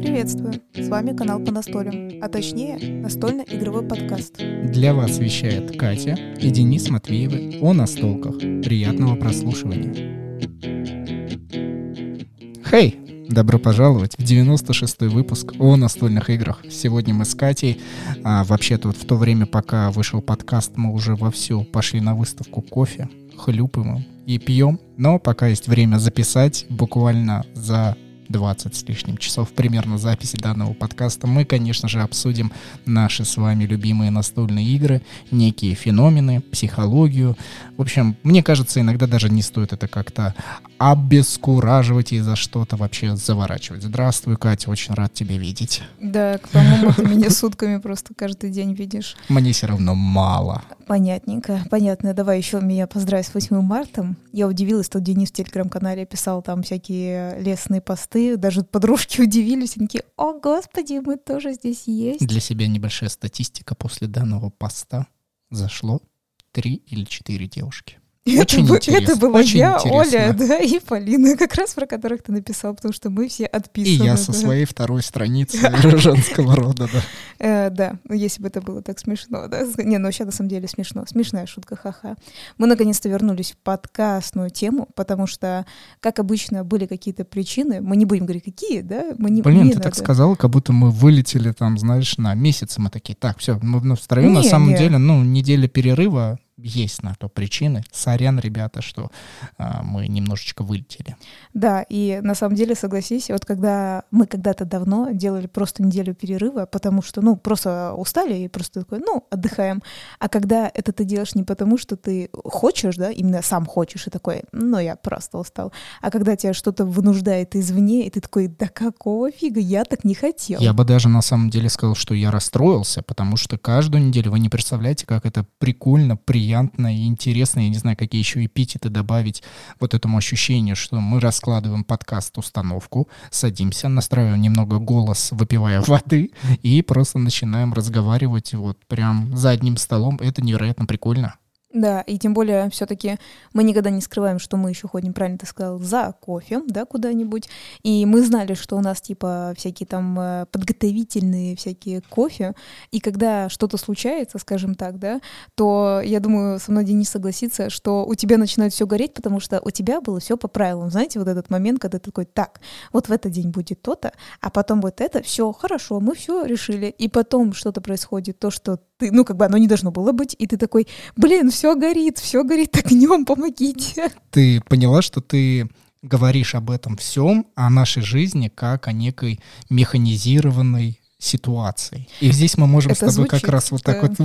Приветствую! С вами канал по настолям, а точнее настольно-игровой подкаст. Для вас вещает Катя и Денис Матвеевы о настолках. Приятного прослушивания. Хей! Добро пожаловать в 96-й выпуск о настольных играх. Сегодня мы с Катей, а, вообще-то вот в то время, пока вышел подкаст, мы уже вовсю пошли на выставку кофе, хлюпаем и пьем. Но пока есть время записать, буквально за 20 с лишним часов примерно записи данного подкаста, мы, конечно же, обсудим наши с вами любимые настольные игры, некие феномены, психологию. В общем, мне кажется, иногда даже не стоит это как-то обескураживать и за что-то вообще заворачивать. Здравствуй, Катя, очень рад тебя видеть. Да, по-моему, ты меня сутками просто каждый день видишь. Мне все равно мало. Понятненько, понятно. Давай еще меня поздравить с 8 марта. Я удивилась, что Денис в телеграм-канале писал там всякие лестные посты, посты, даже подружки удивились, они такие, о, господи, мы тоже здесь есть. Для себя небольшая статистика после данного поста зашло три или четыре девушки. Очень это, интересно. Это была очень я, интересно. Оля, да, и Полина, как раз про которых ты написал, потому что мы все отписаны. И я со да. своей второй страницы женского рода, да. Э, да, ну если бы это было так смешно, да. Не, ну вообще на самом деле смешно. Смешная шутка, ха-ха. Мы наконец-то вернулись в подкастную тему, потому что, как обычно, были какие-то причины. Мы не будем говорить, какие, да? Мы не, Блин, ты так сказала, как будто мы вылетели там, знаешь, на месяц. Мы такие, так, все, мы в втроем, на самом деле, ну, неделя перерыва, есть на то причины. Сорян, ребята, что а, мы немножечко вылетели. Да, и на самом деле, согласись, вот когда мы когда-то давно делали просто неделю перерыва, потому что, ну, просто устали и просто такой, ну, отдыхаем. А когда это ты делаешь не потому, что ты хочешь, да, именно сам хочешь, и такой, ну, я просто устал. А когда тебя что-то вынуждает извне, и ты такой, да какого фига, я так не хотел. Я бы даже на самом деле сказал, что я расстроился, потому что каждую неделю вы не представляете, как это прикольно, приятно приятно и интересно, я не знаю, какие еще эпитеты добавить вот этому ощущению, что мы раскладываем подкаст-установку, садимся, настраиваем немного голос, выпивая воды, и просто начинаем разговаривать вот прям за одним столом. Это невероятно прикольно. Да, и тем более все-таки мы никогда не скрываем, что мы еще ходим, правильно ты сказал, за кофе, да, куда-нибудь. И мы знали, что у нас типа всякие там э, подготовительные всякие кофе. И когда что-то случается, скажем так, да, то я думаю, со мной Денис согласится, что у тебя начинает все гореть, потому что у тебя было все по правилам. Знаете, вот этот момент, когда ты такой, так, вот в этот день будет то-то, а потом вот это, все хорошо, мы все решили. И потом что-то происходит, то, что ты, ну, как бы оно не должно было быть, и ты такой, блин, все горит, все горит огнем, помогите. Ты поняла, что ты говоришь об этом всем, о нашей жизни, как о некой механизированной ситуацией. И здесь мы можем Это с тобой звучит, как раз вот так вот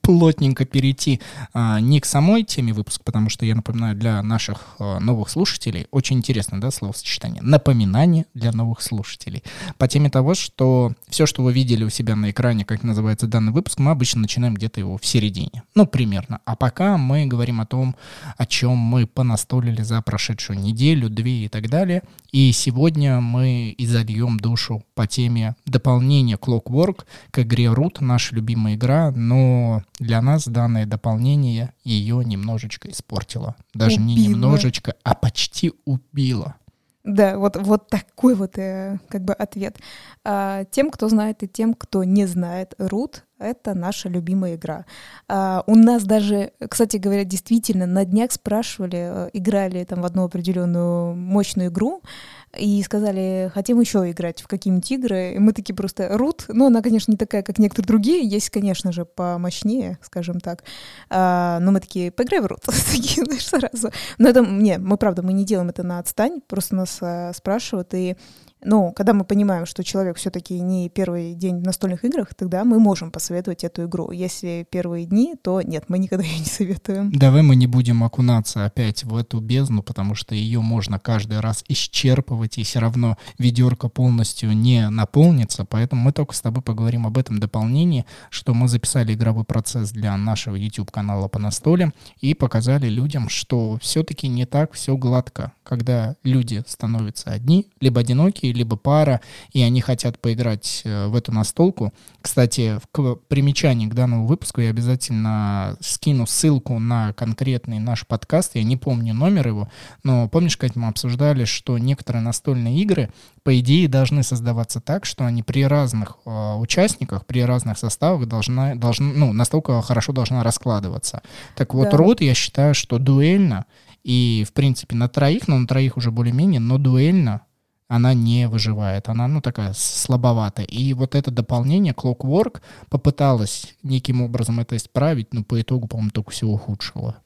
плотненько перейти а, не к самой теме выпуска, потому что я напоминаю для наших а, новых слушателей, очень интересно, да, словосочетание, напоминание для новых слушателей. По теме того, что все, что вы видели у себя на экране, как называется данный выпуск, мы обычно начинаем где-то его в середине, ну, примерно. А пока мы говорим о том, о чем мы понастолили за прошедшую неделю, две и так далее. И сегодня мы изольем душу по теме дополнения дополнение Clockwork к игре Root, наша любимая игра, но для нас данное дополнение ее немножечко испортило. Даже убило. не немножечко, а почти убило. Да, вот, вот такой вот э, как бы ответ. А, тем, кто знает и тем, кто не знает, Root — это наша любимая игра. А, у нас даже, кстати говоря, действительно на днях спрашивали, э, играли там в одну определенную мощную игру, и сказали, хотим еще играть в какие-нибудь игры. И мы такие просто рут. Ну, она, конечно, не такая, как некоторые другие. Есть, конечно же, помощнее, скажем так. А, но мы такие, поиграй в рут. такие, знаешь, сразу. Но это, не, мы, правда, мы не делаем это на отстань. Просто нас а, спрашивают. И ну, когда мы понимаем, что человек все-таки не первый день в настольных играх, тогда мы можем посоветовать эту игру. Если первые дни, то нет, мы никогда ее не советуем. Давай мы не будем окунаться опять в эту бездну, потому что ее можно каждый раз исчерпывать, и все равно ведерко полностью не наполнится. Поэтому мы только с тобой поговорим об этом дополнении, что мы записали игровой процесс для нашего YouTube-канала по настоле и показали людям, что все-таки не так все гладко, когда люди становятся одни, либо одинокие, либо пара, и они хотят поиграть э, в эту настолку. Кстати, в примечании к данному выпуску я обязательно скину ссылку на конкретный наш подкаст. Я не помню номер его, но помнишь, Катя, мы обсуждали, что некоторые настольные игры, по идее, должны создаваться так, что они при разных э, участниках, при разных составах должна, должна, ну, настолько хорошо должна раскладываться. Так вот, да. род, я считаю, что дуэльно и, в принципе, на троих, но на троих уже более-менее, но дуэльно она не выживает, она, ну, такая слабоватая. И вот это дополнение, Clockwork, попыталась неким образом это исправить, но по итогу, по-моему, только всего худшего.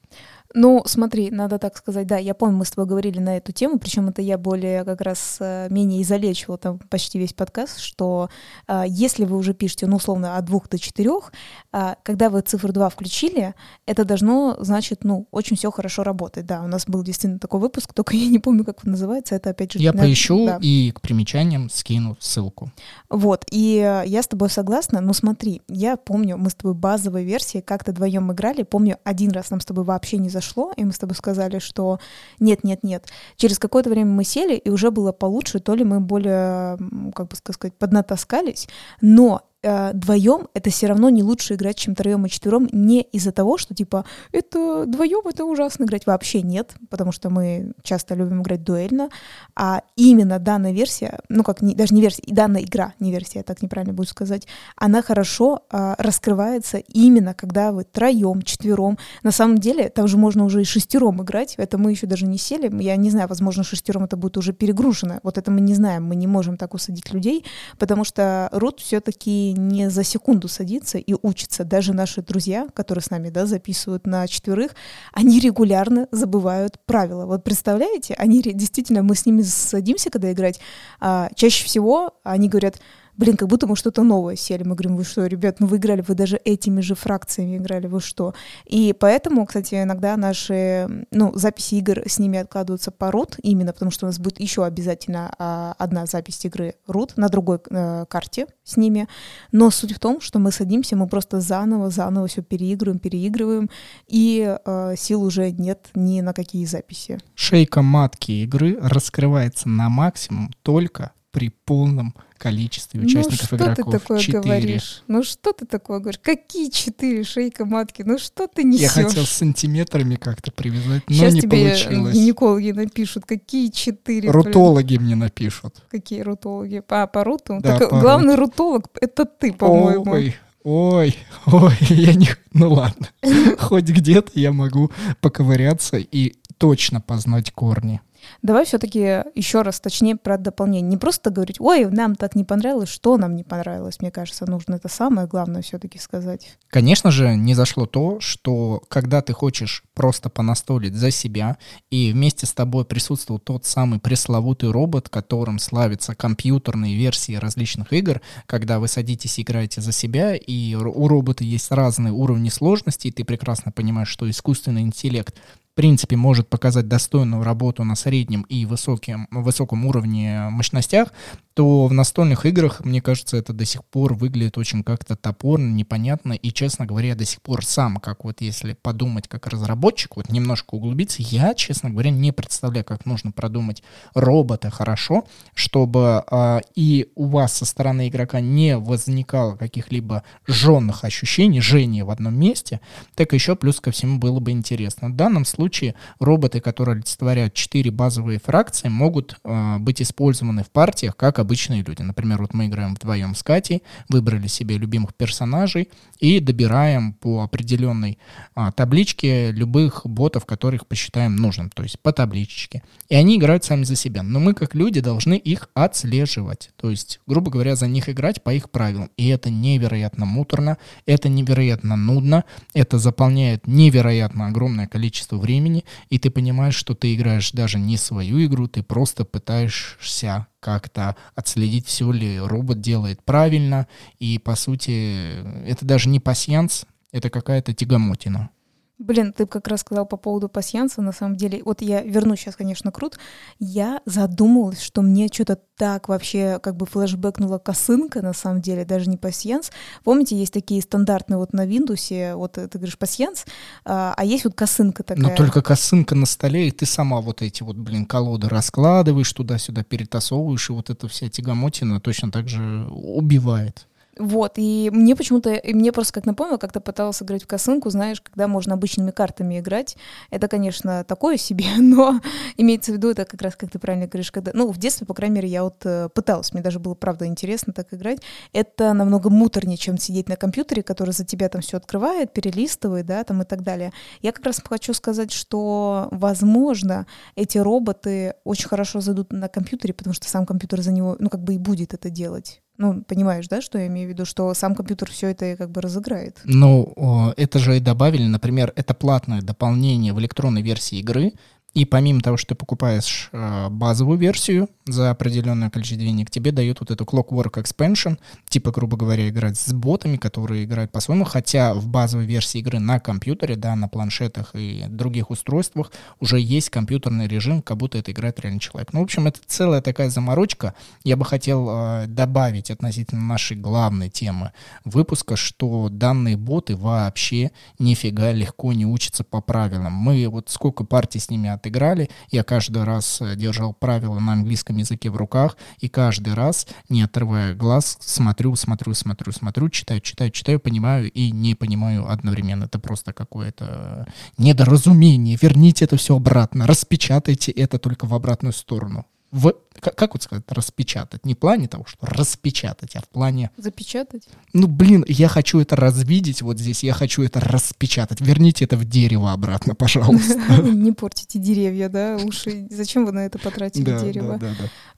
Ну, смотри, надо так сказать, да, я помню, мы с тобой говорили на эту тему, причем это я более как раз э, менее изолечивала там почти весь подкаст, что э, если вы уже пишете, ну, условно, от двух до четырех, э, когда вы цифру 2 включили, это должно, значит, ну, очень все хорошо работать. Да, у нас был действительно такой выпуск, только я не помню, как он называется, это опять же... Я на... поищу да. и к примечаниям скину ссылку. Вот, и э, я с тобой согласна, но смотри, я помню, мы с тобой базовой версии как-то вдвоем играли, помню, один раз нам с тобой вообще не зашло, произошло, и мы с тобой сказали, что нет, нет, нет. Через какое-то время мы сели, и уже было получше, то ли мы более, как бы сказать, поднатаскались, но э, вдвоем это все равно не лучше играть, чем троем и четвером, не из-за того, что типа это вдвоем это ужасно играть. Вообще нет, потому что мы часто любим играть дуэльно, а именно данная версия, ну как не, даже не версия, данная игра, не версия, так неправильно будет сказать, она хорошо э, раскрывается именно когда вы троем, четвером. На самом деле там же можно уже и шестером играть, это мы еще даже не сели, я не знаю, возможно шестером это будет уже перегружено, вот это мы не знаем, мы не можем так усадить людей, потому что рут все-таки не за секунду садится и учится. Даже наши друзья, которые с нами да, записывают на четверых, они регулярно забывают правила. Вот представляете, они действительно, мы с ними садимся, когда играть, а чаще всего они говорят, блин, как будто мы что-то новое сели. Мы говорим, вы что, ребят, ну вы играли, вы даже этими же фракциями играли, вы что? И поэтому, кстати, иногда наши, ну, записи игр с ними откладываются по рут, именно потому что у нас будет еще обязательно а, одна запись игры рут на другой э, карте с ними. Но суть в том, что мы садимся, мы просто заново, заново все переигрываем, переигрываем, и э, сил уже нет ни на какие записи. Шейка матки игры раскрывается на максимум только при полном количестве ну, участников ну, что игроков. ты такое 4. говоришь? Ну что ты такое говоришь? Какие четыре шейка матки? Ну что ты несешь? Я хотел сантиметрами как-то привязать, но Сейчас не тебе получилось. гинекологи напишут, какие четыре. Рутологи мне напишут. Какие рутологи? По, по руту? Да, так, по главный рут. рутолог это ты, по-моему. Ой, ой, ой, я не... Ну ладно. Хоть где-то я могу поковыряться и точно познать корни. Давай все-таки еще раз точнее про дополнение. Не просто говорить, ой, нам так не понравилось, что нам не понравилось. Мне кажется, нужно это самое главное все-таки сказать. Конечно же, не зашло то, что когда ты хочешь просто понастолить за себя, и вместе с тобой присутствовал тот самый пресловутый робот, которым славятся компьютерные версии различных игр, когда вы садитесь и играете за себя, и у робота есть разные уровни сложности, и ты прекрасно понимаешь, что искусственный интеллект принципе может показать достойную работу на среднем и высоким, высоком уровне мощностях, то в настольных играх, мне кажется, это до сих пор выглядит очень как-то топорно, непонятно, и, честно говоря, до сих пор сам, как вот если подумать как разработчик, вот немножко углубиться, я, честно говоря, не представляю, как нужно продумать робота хорошо, чтобы э, и у вас со стороны игрока не возникало каких-либо жженных ощущений, жжения в одном месте, так еще плюс ко всему было бы интересно. В данном случае роботы, которые олицетворяют четыре базовые фракции, могут э, быть использованы в партиях как обычные люди. Например, вот мы играем вдвоем с Катей, выбрали себе любимых персонажей и добираем по определенной а, табличке любых ботов, которых посчитаем нужным, то есть по табличке. И они играют сами за себя. Но мы, как люди, должны их отслеживать. То есть, грубо говоря, за них играть по их правилам. И это невероятно муторно, это невероятно нудно, это заполняет невероятно огромное количество времени, и ты понимаешь, что ты играешь даже не свою игру, ты просто пытаешься как-то отследить, все ли робот делает правильно. И, по сути, это даже не пасьянс, это какая-то тягомотина. Блин, ты как раз сказал по поводу пасьянса, на самом деле, вот я вернусь сейчас, конечно, крут, я задумалась, что мне что-то так вообще как бы флешбэкнула косынка, на самом деле, даже не пасьянс. Помните, есть такие стандартные вот на Windows, вот ты говоришь пасьянс, а, а есть вот косынка такая. Но только косынка на столе, и ты сама вот эти вот, блин, колоды раскладываешь туда-сюда, перетасовываешь, и вот эта вся тягомотина точно так же убивает. Вот, и мне почему-то, и мне просто как напомнило, как-то пыталась играть в косынку, знаешь, когда можно обычными картами играть. Это, конечно, такое себе, но имеется в виду, это как раз, как ты правильно говоришь, когда, ну, в детстве, по крайней мере, я вот э, пыталась, мне даже было, правда, интересно так играть. Это намного муторнее, чем сидеть на компьютере, который за тебя там все открывает, перелистывает, да, там и так далее. Я как раз хочу сказать, что, возможно, эти роботы очень хорошо зайдут на компьютере, потому что сам компьютер за него, ну, как бы и будет это делать. Ну, понимаешь, да, что я имею в виду, что сам компьютер все это как бы разыграет. Ну, это же и добавили, например, это платное дополнение в электронной версии игры, и помимо того, что ты покупаешь э, базовую версию за определенное количество денег, тебе дают вот эту Clockwork Expansion, типа, грубо говоря, играть с ботами, которые играют по-своему, хотя в базовой версии игры на компьютере, да, на планшетах и других устройствах уже есть компьютерный режим, как будто это играет реальный человек. Ну, в общем, это целая такая заморочка. Я бы хотел э, добавить относительно нашей главной темы выпуска, что данные боты вообще нифига легко не учатся по правилам. Мы вот сколько партий с ними от играли, я каждый раз э, держал правила на английском языке в руках, и каждый раз, не отрывая глаз, смотрю, смотрю, смотрю, смотрю, читаю, читаю, читаю, понимаю и не понимаю одновременно. Это просто какое-то недоразумение. Верните это все обратно, распечатайте это только в обратную сторону в, как, как вот сказать, распечатать? Не в плане того, что распечатать, а в плане... Запечатать? Ну, блин, я хочу это развидеть вот здесь, я хочу это распечатать. Верните это в дерево обратно, пожалуйста. Не портите деревья, да, уши. Зачем вы на это потратили дерево?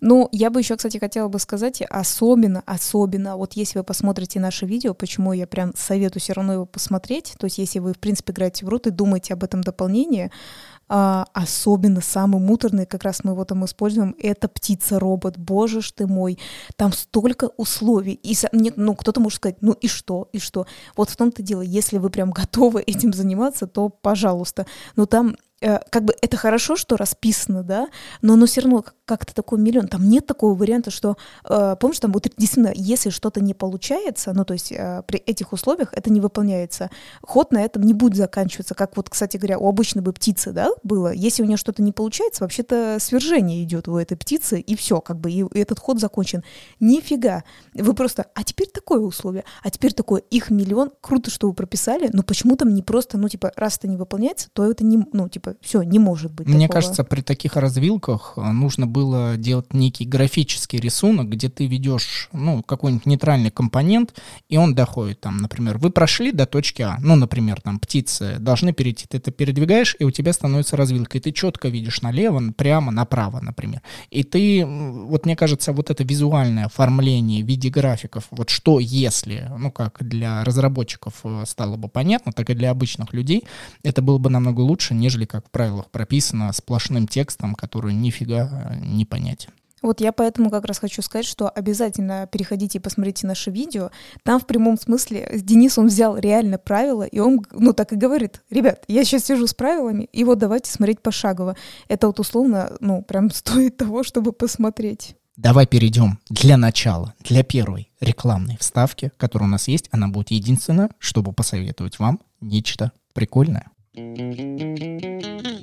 Ну, я бы еще, кстати, хотела бы сказать, особенно, особенно, вот если вы посмотрите наше видео, почему я прям советую все равно его посмотреть, то есть если вы, в принципе, играете в рут и думаете об этом дополнении, а, особенно самый муторный, как раз мы его там используем, это птица-робот. Боже ж ты мой, там столько условий. И нет, ну, кто-то может сказать, ну и что, и что. Вот в том-то дело, если вы прям готовы этим заниматься, то пожалуйста. Но там как бы это хорошо, что расписано, да, но оно все равно как-то такой миллион. Там нет такого варианта, что, э, помнишь, там вот действительно, если что-то не получается, ну, то есть э, при этих условиях это не выполняется, ход на этом не будет заканчиваться, как вот, кстати говоря, у обычной бы птицы, да, было. Если у нее что-то не получается, вообще-то свержение идет у этой птицы, и все, как бы, и, и этот ход закончен. Нифига. Вы просто, а теперь такое условие, а теперь такое, их миллион, круто, что вы прописали, но почему там не просто, ну, типа, раз это не выполняется, то это не, ну, типа, типа, все, не может быть. Мне такого. кажется, при таких развилках э, нужно было делать некий графический рисунок, где ты ведешь, ну, какой-нибудь нейтральный компонент, и он доходит, там, например, вы прошли до точки А, ну, например, там, птицы должны перейти, ты это передвигаешь, и у тебя становится развилка, и ты четко видишь налево, прямо, направо, например. И ты, вот мне кажется, вот это визуальное оформление в виде графиков, вот что если, ну, как для разработчиков э, стало бы понятно, так и для обычных людей, это было бы намного лучше, нежели как в правилах прописано сплошным текстом, который нифига э, не понятен. Вот я поэтому как раз хочу сказать, что обязательно переходите и посмотрите наше видео. Там в прямом смысле Денис, он взял реально правила, и он, ну, так и говорит, ребят, я сейчас сижу с правилами, и вот давайте смотреть пошагово. Это вот условно, ну, прям стоит того, чтобы посмотреть. Давай перейдем для начала, для первой рекламной вставки, которая у нас есть. Она будет единственная, чтобы посоветовать вам нечто прикольное. Mm-hmm.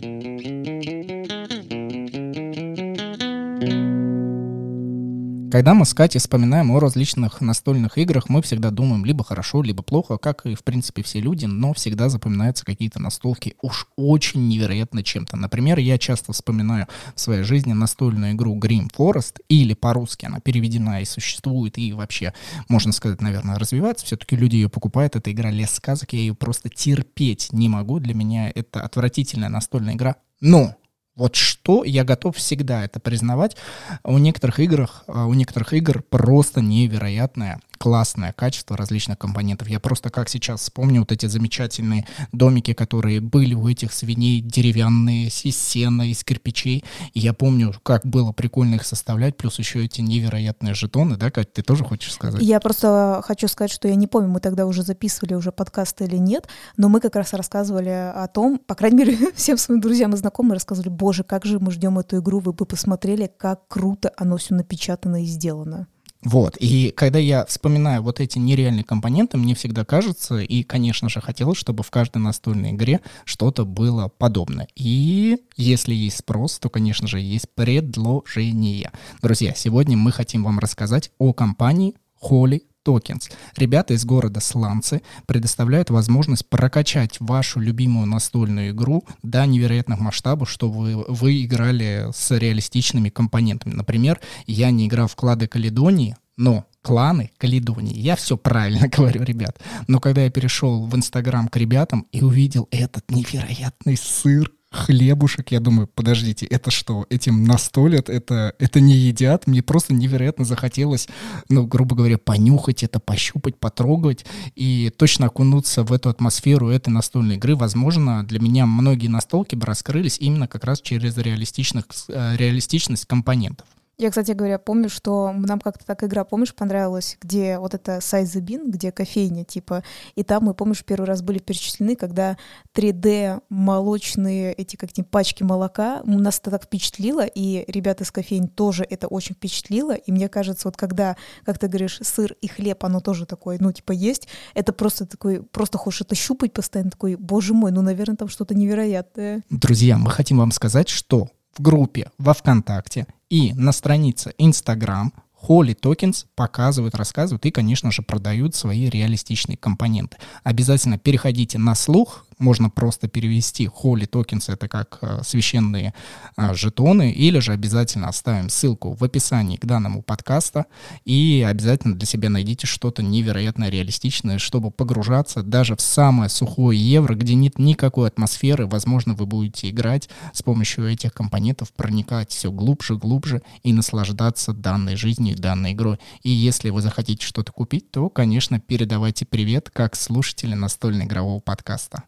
Когда мы с Катей вспоминаем о различных настольных играх, мы всегда думаем либо хорошо, либо плохо, как и, в принципе, все люди, но всегда запоминаются какие-то настолки уж очень невероятно чем-то. Например, я часто вспоминаю в своей жизни настольную игру Grim Forest, или по-русски она переведена и существует, и вообще, можно сказать, наверное, развивается. Все-таки люди ее покупают. Это игра «Лес сказок», я ее просто терпеть не могу. Для меня это отвратительная настольная игра. Но вот что я готов всегда это признавать. У некоторых играх, а, у некоторых игр просто невероятная классное качество различных компонентов. Я просто как сейчас вспомню вот эти замечательные домики, которые были у этих свиней деревянные, из сена, из кирпичей. И я помню, как было прикольно их составлять, плюс еще эти невероятные жетоны, да, Кать, ты тоже хочешь сказать? Я просто хочу сказать, что я не помню, мы тогда уже записывали уже подкаст или нет, но мы как раз рассказывали о том, по крайней мере, всем своим друзьям и знакомым рассказывали, боже, как же мы ждем эту игру, вы бы посмотрели, как круто оно все напечатано и сделано. Вот, и когда я вспоминаю вот эти нереальные компоненты, мне всегда кажется, и, конечно же, хотелось, чтобы в каждой настольной игре что-то было подобное. И если есть спрос, то, конечно же, есть предложение. Друзья, сегодня мы хотим вам рассказать о компании Holy Tokens. Ребята из города Сланцы предоставляют возможность прокачать вашу любимую настольную игру до невероятных масштабов, чтобы вы, вы играли с реалистичными компонентами. Например, я не играл в клады Каледонии, но кланы Каледонии. Я все правильно говорю, ребят. Но когда я перешел в Инстаграм к ребятам и увидел этот невероятный сыр, хлебушек. Я думаю, подождите, это что, этим настолят, это, это не едят? Мне просто невероятно захотелось, ну, грубо говоря, понюхать это, пощупать, потрогать и точно окунуться в эту атмосферу этой настольной игры. Возможно, для меня многие настолки бы раскрылись именно как раз через реалистичных, э, реалистичность компонентов. Я, кстати говоря, помню, что нам как-то так игра, помнишь, понравилась, где вот это Сайзебин, где кофейня, типа, и там мы, помнишь, первый раз были перечислены, когда 3D молочные эти как-нибудь пачки молока, нас это так впечатлило, и ребята из кофейни тоже это очень впечатлило, и мне кажется, вот когда, как ты говоришь, сыр и хлеб, оно тоже такое, ну, типа, есть, это просто такой, просто хочешь это щупать постоянно, такой, боже мой, ну, наверное, там что-то невероятное. Друзья, мы хотим вам сказать, что в группе во ВКонтакте и на странице Instagram Holy Tokens показывают, рассказывают и, конечно же, продают свои реалистичные компоненты. Обязательно переходите на слух, можно просто перевести Holy Tokens, это как э, священные э, жетоны, или же обязательно оставим ссылку в описании к данному подкаста, и обязательно для себя найдите что-то невероятно реалистичное, чтобы погружаться даже в самое сухое евро, где нет никакой атмосферы, возможно, вы будете играть с помощью этих компонентов, проникать все глубже, глубже и наслаждаться данной жизнью, данной игрой. И если вы захотите что-то купить, то, конечно, передавайте привет как слушатели настольно-игрового подкаста.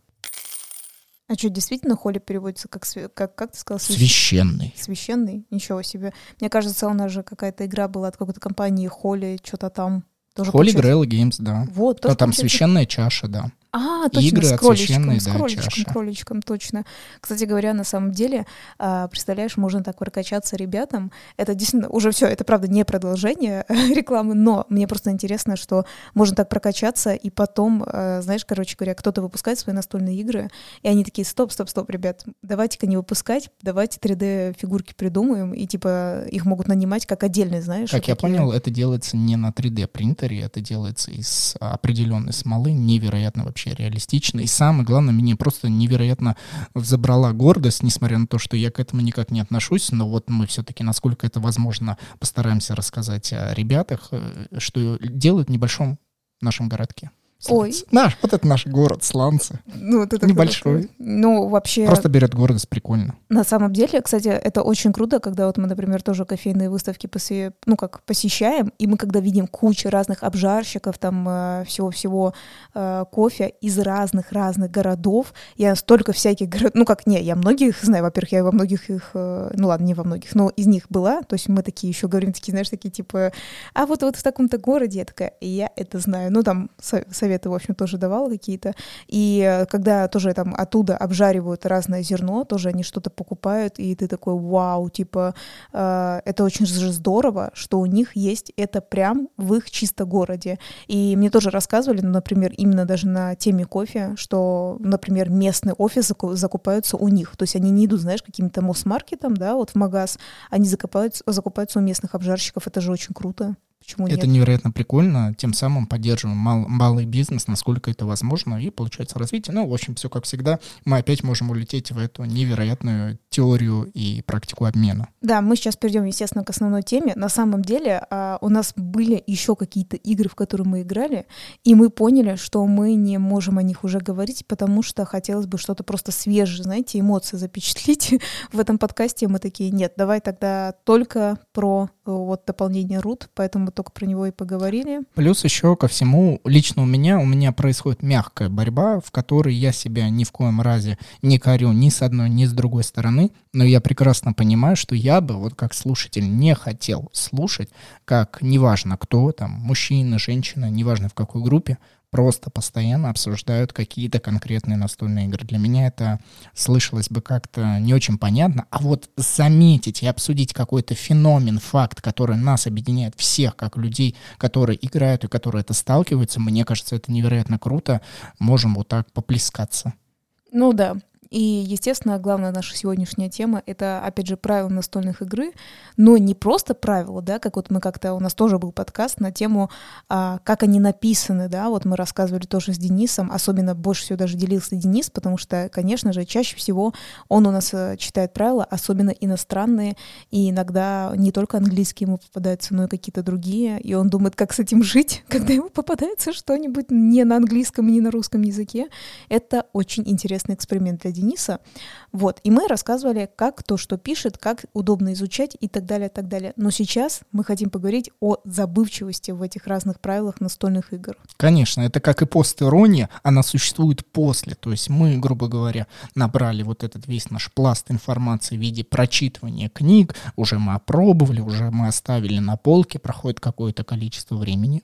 А что, действительно холи переводится как, как, как ты сказал? Священный. Священный? Ничего себе. Мне кажется, у нас же какая-то игра была от какой-то компании Холи, что-то там. Тоже Holy Grail Games, да. Вот, тоже там священная чаша, да. А, точно, Игры с кроличком, с кроличком, да, кроличком, точно. Кстати говоря, на самом деле, а, представляешь, можно так прокачаться ребятам. Это действительно уже все, это правда не продолжение рекламы, но мне просто интересно, что можно так прокачаться, и потом, а, знаешь, короче говоря, кто-то выпускает свои настольные игры, и они такие, стоп, стоп, стоп, ребят, давайте-ка не выпускать, давайте 3D-фигурки придумаем, и типа их могут нанимать как отдельные, знаешь. Как я понял, это делается не на 3D-принтере, это делается из определенной смолы, невероятно вообще вообще реалистично. И самое главное, меня просто невероятно забрала гордость, несмотря на то, что я к этому никак не отношусь, но вот мы все-таки, насколько это возможно, постараемся рассказать о ребятах, э, что делают в небольшом нашем городке. Ой. Наш, вот это наш город, Сланцы. Ну, вот это Небольшой. Круто. Ну, вообще... Просто берет гордость, прикольно. На самом деле, кстати, это очень круто, когда вот мы, например, тоже кофейные выставки поси... ну, как посещаем, и мы когда видим кучу разных обжарщиков, там, э, всего-всего э, кофе из разных-разных городов. Я столько всяких городов... Ну, как, не, я многих знаю, во-первых, я во многих их... Э, ну, ладно, не во многих, но из них была. То есть мы такие еще говорим, такие, знаешь, такие, типа, а вот, вот в таком-то городе, я такая, я это знаю. Ну, там, совет советы, в общем, тоже давала какие-то. И э, когда тоже там оттуда обжаривают разное зерно, тоже они что-то покупают, и ты такой, вау, типа, э, это очень же здорово, что у них есть это прям в их чисто городе. И мне тоже рассказывали, ну, например, именно даже на теме кофе, что, например, местный офис закупаются у них. То есть они не идут, знаешь, каким-то мосс-маркетом, да, вот в магаз, они закупаются, закупаются у местных обжарщиков. Это же очень круто. Почему это нет? невероятно прикольно, тем самым поддерживаем мал, малый бизнес, насколько это возможно, и получается развитие. Ну, в общем, все как всегда, мы опять можем улететь в эту невероятную теорию и практику обмена. Да, мы сейчас перейдем, естественно, к основной теме. На самом деле а, у нас были еще какие-то игры, в которые мы играли, и мы поняли, что мы не можем о них уже говорить, потому что хотелось бы что-то просто свежее, знаете, эмоции запечатлить в этом подкасте. Мы такие, нет, давай тогда только про э, вот дополнение рут, поэтому только про него и поговорили. Плюс еще ко всему, лично у меня, у меня происходит мягкая борьба, в которой я себя ни в коем разе не корю ни с одной, ни с другой стороны, но я прекрасно понимаю, что я бы, вот как слушатель, не хотел слушать, как неважно кто там, мужчина, женщина, неважно в какой группе, просто постоянно обсуждают какие-то конкретные настольные игры. Для меня это слышалось бы как-то не очень понятно. А вот заметить и обсудить какой-то феномен, факт, который нас объединяет всех, как людей, которые играют и которые это сталкиваются, мне кажется, это невероятно круто. Можем вот так поплескаться. Ну да, и, естественно, главная наша сегодняшняя тема — это, опять же, правила настольных игры, но не просто правила, да, как вот мы как-то, у нас тоже был подкаст на тему, а, как они написаны, да, вот мы рассказывали тоже с Денисом, особенно больше всего даже делился Денис, потому что, конечно же, чаще всего он у нас э, читает правила, особенно иностранные, и иногда не только английские ему попадаются, но и какие-то другие, и он думает, как с этим жить, когда ему попадается что-нибудь не на английском не на русском языке. Это очень интересный эксперимент для Дениса. Вот. И мы рассказывали, как кто что пишет, как удобно изучать и так далее, так далее. Но сейчас мы хотим поговорить о забывчивости в этих разных правилах настольных игр. Конечно, это как и пост-ирония, она существует после. То есть мы, грубо говоря, набрали вот этот весь наш пласт информации в виде прочитывания книг, уже мы опробовали, уже мы оставили на полке, проходит какое-то количество времени,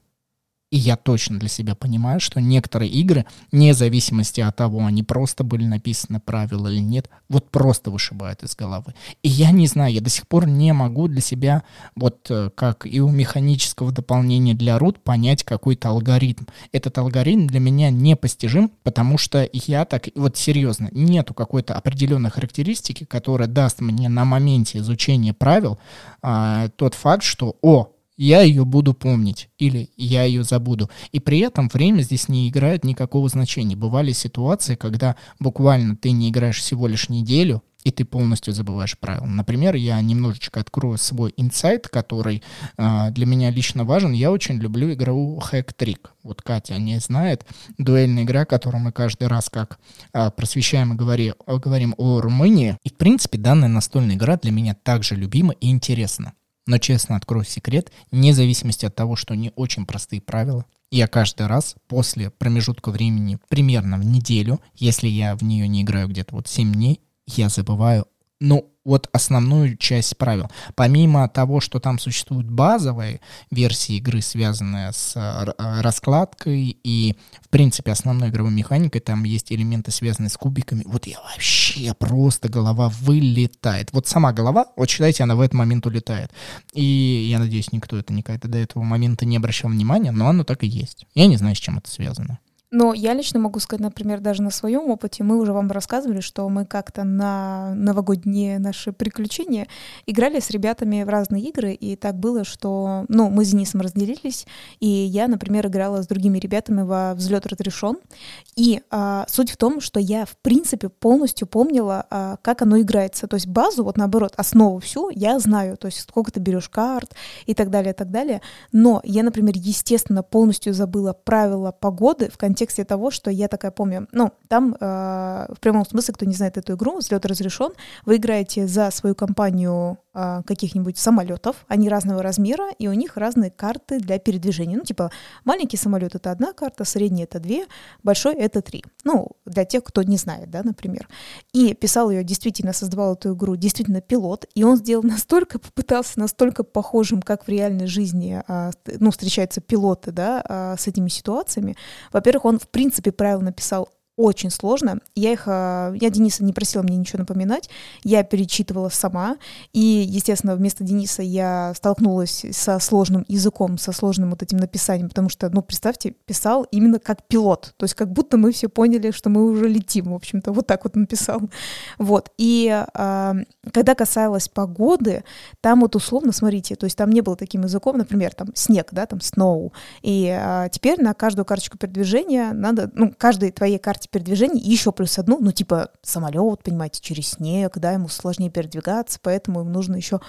и я точно для себя понимаю, что некоторые игры, вне зависимости от того, они просто были написаны правила или нет, вот просто вышибают из головы. И я не знаю, я до сих пор не могу для себя, вот э, как и у механического дополнения для root, понять какой-то алгоритм. Этот алгоритм для меня непостижим, потому что я так, вот серьезно, нету какой-то определенной характеристики, которая даст мне на моменте изучения правил а, тот факт, что, о, я ее буду помнить или я ее забуду. И при этом время здесь не играет никакого значения. Бывали ситуации, когда буквально ты не играешь всего лишь неделю, и ты полностью забываешь правила. Например, я немножечко открою свой инсайт, который э, для меня лично важен. Я очень люблю игру Trick. Вот Катя не знает. Дуэльная игра, которую мы каждый раз как э, просвещаем и говори, говорим о Румынии. И, в принципе, данная настольная игра для меня также любима и интересна. Но честно открою секрет, вне зависимости от того, что не очень простые правила, я каждый раз после промежутка времени примерно в неделю, если я в нее не играю где-то вот 7 дней, я забываю, ну, вот основную часть правил. Помимо того, что там существуют базовые версии игры, связанные с э, э, раскладкой и, в принципе, основной игровой механикой, там есть элементы, связанные с кубиками. Вот я вообще просто голова вылетает. Вот сама голова, вот считайте, она в этот момент улетает. И я надеюсь, никто это никогда до этого момента не обращал внимания, но оно так и есть. Я не знаю, с чем это связано. Но я лично могу сказать, например, даже на своем опыте, мы уже вам рассказывали, что мы как-то на новогодние наши приключения играли с ребятами в разные игры, и так было, что, ну, мы с Денисом разделились, и я, например, играла с другими ребятами во «Взлет разрешен», и а, суть в том, что я, в принципе, полностью помнила, а, как оно играется, то есть базу, вот наоборот, основу всю я знаю, то есть сколько ты берешь карт и так далее, и так далее, но я, например, естественно, полностью забыла правила погоды в контексте контексте того, что я такая помню, ну, там э, в прямом смысле, кто не знает эту игру, взлет разрешен, вы играете за свою компанию каких-нибудь самолетов, они разного размера, и у них разные карты для передвижения. Ну, типа, маленький самолет это одна карта, средний это две, большой это три. Ну, для тех, кто не знает, да, например. И писал ее, действительно создавал эту игру, действительно пилот, и он сделал настолько, попытался настолько похожим, как в реальной жизни, э, ну, встречаются пилоты, да, э, с этими ситуациями. Во-первых, он в принципе, правила написал очень сложно. Я их, а, я Дениса не просила мне ничего напоминать, я перечитывала сама, и, естественно, вместо Дениса я столкнулась со сложным языком, со сложным вот этим написанием, потому что, ну, представьте, писал именно как пилот, то есть как будто мы все поняли, что мы уже летим, в общем-то, вот так вот написал. Вот, и а, когда касалось погоды, там вот условно, смотрите, то есть там не было таким языком, например, там снег, да, там snow, и а, теперь на каждую карточку передвижения надо, ну, каждой твоей карте передвижения еще плюс одну, ну, типа самолет, понимаете, через снег, да, ему сложнее передвигаться, поэтому ему нужно еще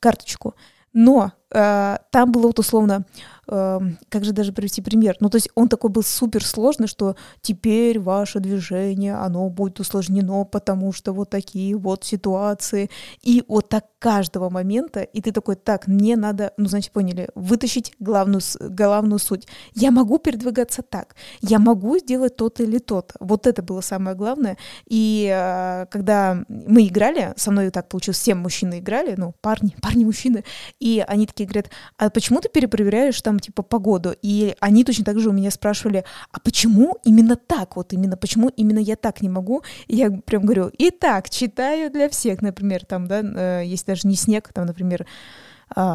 карточку. Но там было вот условно Эм, как же даже привести пример? Ну, то есть он такой был супер сложный, что теперь ваше движение, оно будет усложнено, потому что вот такие вот ситуации. И вот так каждого момента, и ты такой, так, мне надо, ну, значит, поняли, вытащить главную, главную суть. Я могу передвигаться так, я могу сделать то-то или то-то. Вот это было самое главное. И э, когда мы играли, со мной так получилось, все мужчины играли, ну, парни, парни-мужчины, и они такие говорят, а почему ты перепроверяешь там, типа, погоду? И они точно так же у меня спрашивали, а почему именно так, вот именно, почему именно я так не могу? И я прям говорю, и так, читаю для всех, например, там, да, э, если даже не снег, там, например,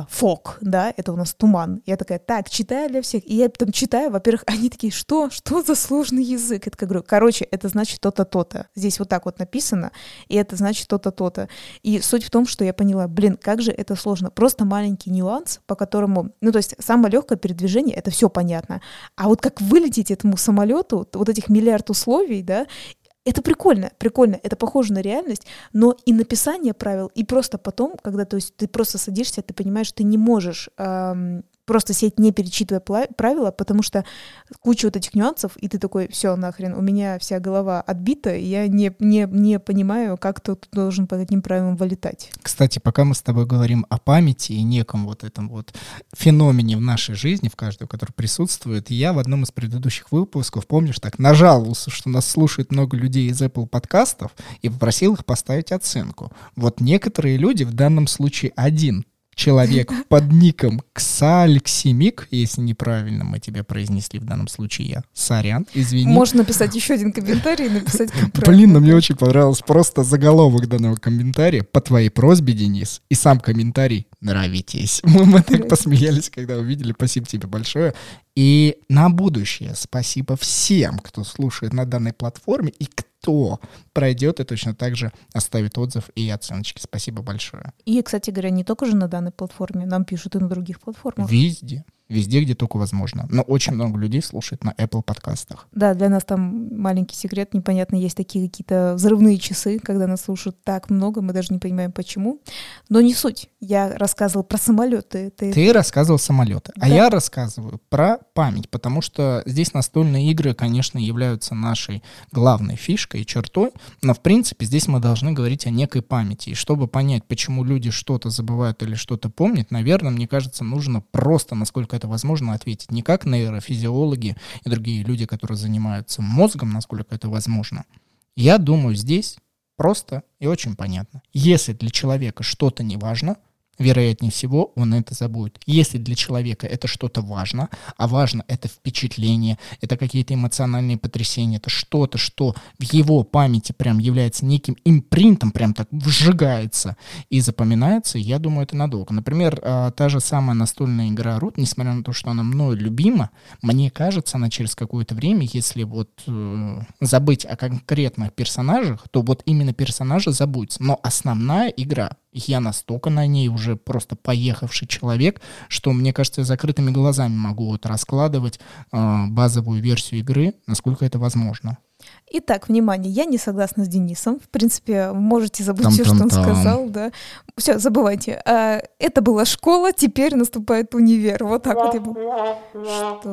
фок, да, это у нас туман. Я такая, так, читаю для всех. И я потом читаю, во-первых, они такие, что? Что за сложный язык? Это как говорю, короче, это значит то-то, то-то. Здесь вот так вот написано, и это значит то-то, то-то. И суть в том, что я поняла, блин, как же это сложно. Просто маленький нюанс, по которому, ну, то есть самое легкое передвижение, это все понятно. А вот как вылететь этому самолету, вот этих миллиард условий, да, это прикольно, прикольно, это похоже на реальность, но и написание правил, и просто потом, когда то есть, ты просто садишься, ты понимаешь, ты не можешь эм, просто сеть не перечитывая правила, потому что куча вот этих нюансов, и ты такой, все, нахрен, у меня вся голова отбита, и я не, не, не понимаю, как тут должен по этим правилам вылетать. Кстати, пока мы с тобой говорим о памяти и неком вот этом вот феномене в нашей жизни, в каждую, который присутствует, я в одном из предыдущих выпусков, помнишь, так нажаловался, что нас слушает много людей из Apple подкастов, и попросил их поставить оценку. Вот некоторые люди, в данном случае один, человек под ником Ксальксимик, если неправильно мы тебя произнесли в данном случае я. Сорян, извини. Можно написать еще один комментарий и написать Блин, но мне очень понравилось просто заголовок данного комментария. По твоей просьбе, Денис. И сам комментарий нравитесь. Мы, мы так посмеялись, когда увидели. Спасибо тебе большое. И на будущее спасибо всем, кто слушает на данной платформе и кто пройдет и точно так же оставит отзыв и оценочки. Спасибо большое. И, кстати говоря, не только же на данной платформе, нам пишут и на других платформах. Везде везде, где только возможно. Но очень много людей слушает на Apple подкастах. Да, для нас там маленький секрет, непонятно, есть такие какие-то взрывные часы, когда нас слушают так много, мы даже не понимаем почему. Но не суть. Я рассказывал про самолеты. Ты, Ты рассказывал самолеты, а да. а я рассказываю про память, потому что здесь настольные игры, конечно, являются нашей главной фишкой и чертой, но в принципе здесь мы должны говорить о некой памяти. И чтобы понять, почему люди что-то забывают или что-то помнят, наверное, мне кажется, нужно просто, насколько это возможно, ответить. Не как нейрофизиологи и другие люди, которые занимаются мозгом, насколько это возможно. Я думаю, здесь просто и очень понятно. Если для человека что-то не важно, вероятнее всего, он это забудет. Если для человека это что-то важно, а важно это впечатление, это какие-то эмоциональные потрясения, это что-то, что в его памяти прям является неким импринтом, прям так вжигается и запоминается, я думаю, это надолго. Например, а, та же самая настольная игра Рут, несмотря на то, что она мною любима, мне кажется, она через какое-то время, если вот э, забыть о конкретных персонажах, то вот именно персонажи забудутся. Но основная игра, я настолько на ней уже просто поехавший человек, что, мне кажется, я закрытыми глазами могу вот раскладывать э, базовую версию игры, насколько это возможно. Итак, внимание, я не согласна с Денисом. В принципе, можете забыть все, что он сказал, да. Все, забывайте. А, это была школа, теперь наступает универ. Вот так вот я буду. Что?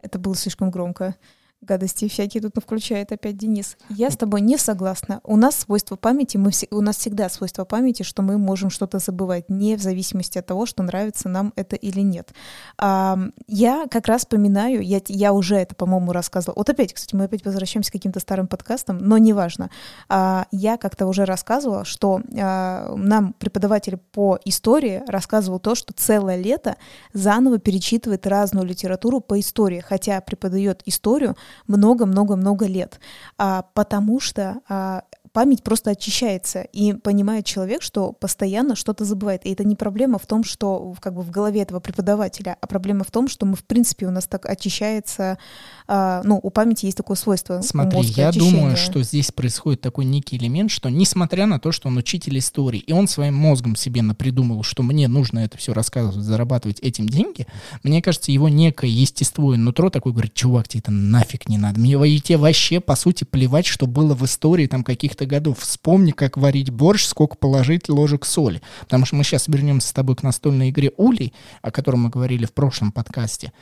Это было слишком громко гадости всякие тут включает опять Денис. Я с тобой не согласна. У нас свойство памяти, мы вс- у нас всегда свойство памяти, что мы можем что-то забывать, не в зависимости от того, что нравится нам это или нет. А, я как раз вспоминаю, я, я уже это, по-моему, рассказывала. Вот опять, кстати, мы опять возвращаемся к каким-то старым подкастам, но неважно. А, я как-то уже рассказывала, что а, нам преподаватель по истории рассказывал то, что целое лето заново перечитывает разную литературу по истории, хотя преподает историю много-много-много лет, а, потому что а, память просто очищается, и понимает человек, что постоянно что-то забывает. И это не проблема в том, что как бы в голове этого преподавателя, а проблема в том, что мы, в принципе, у нас так очищается, э, ну, у памяти есть такое свойство. Смотри, я думаю, что здесь происходит такой некий элемент, что несмотря на то, что он учитель истории, и он своим мозгом себе напридумал, что мне нужно это все рассказывать, зарабатывать этим деньги, мне кажется, его некое естество и нутро такое говорит, чувак, тебе это нафиг не надо. Мне тебе вообще, по сути, плевать, что было в истории там каких таких-то годов. Вспомни, как варить борщ, сколько положить ложек соли. Потому что мы сейчас вернемся с тобой к настольной игре Улей, о которой мы говорили в прошлом подкасте.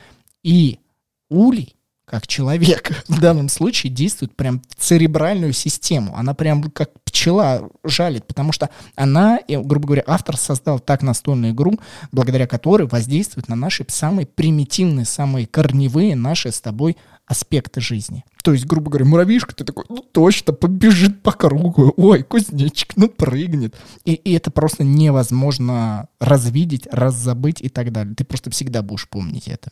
И Улей как человек в данном случае действует прям церебральную систему. Она прям как пчела жалит, потому что она, грубо говоря, автор создал так настольную игру, благодаря которой воздействует на наши самые примитивные, самые корневые наши с тобой аспекты жизни. То есть, грубо говоря, муравьишка, ты такой, ну точно, побежит по кругу, ой, кузнечик, ну прыгнет. И, и это просто невозможно развидеть, раззабыть и так далее. Ты просто всегда будешь помнить это.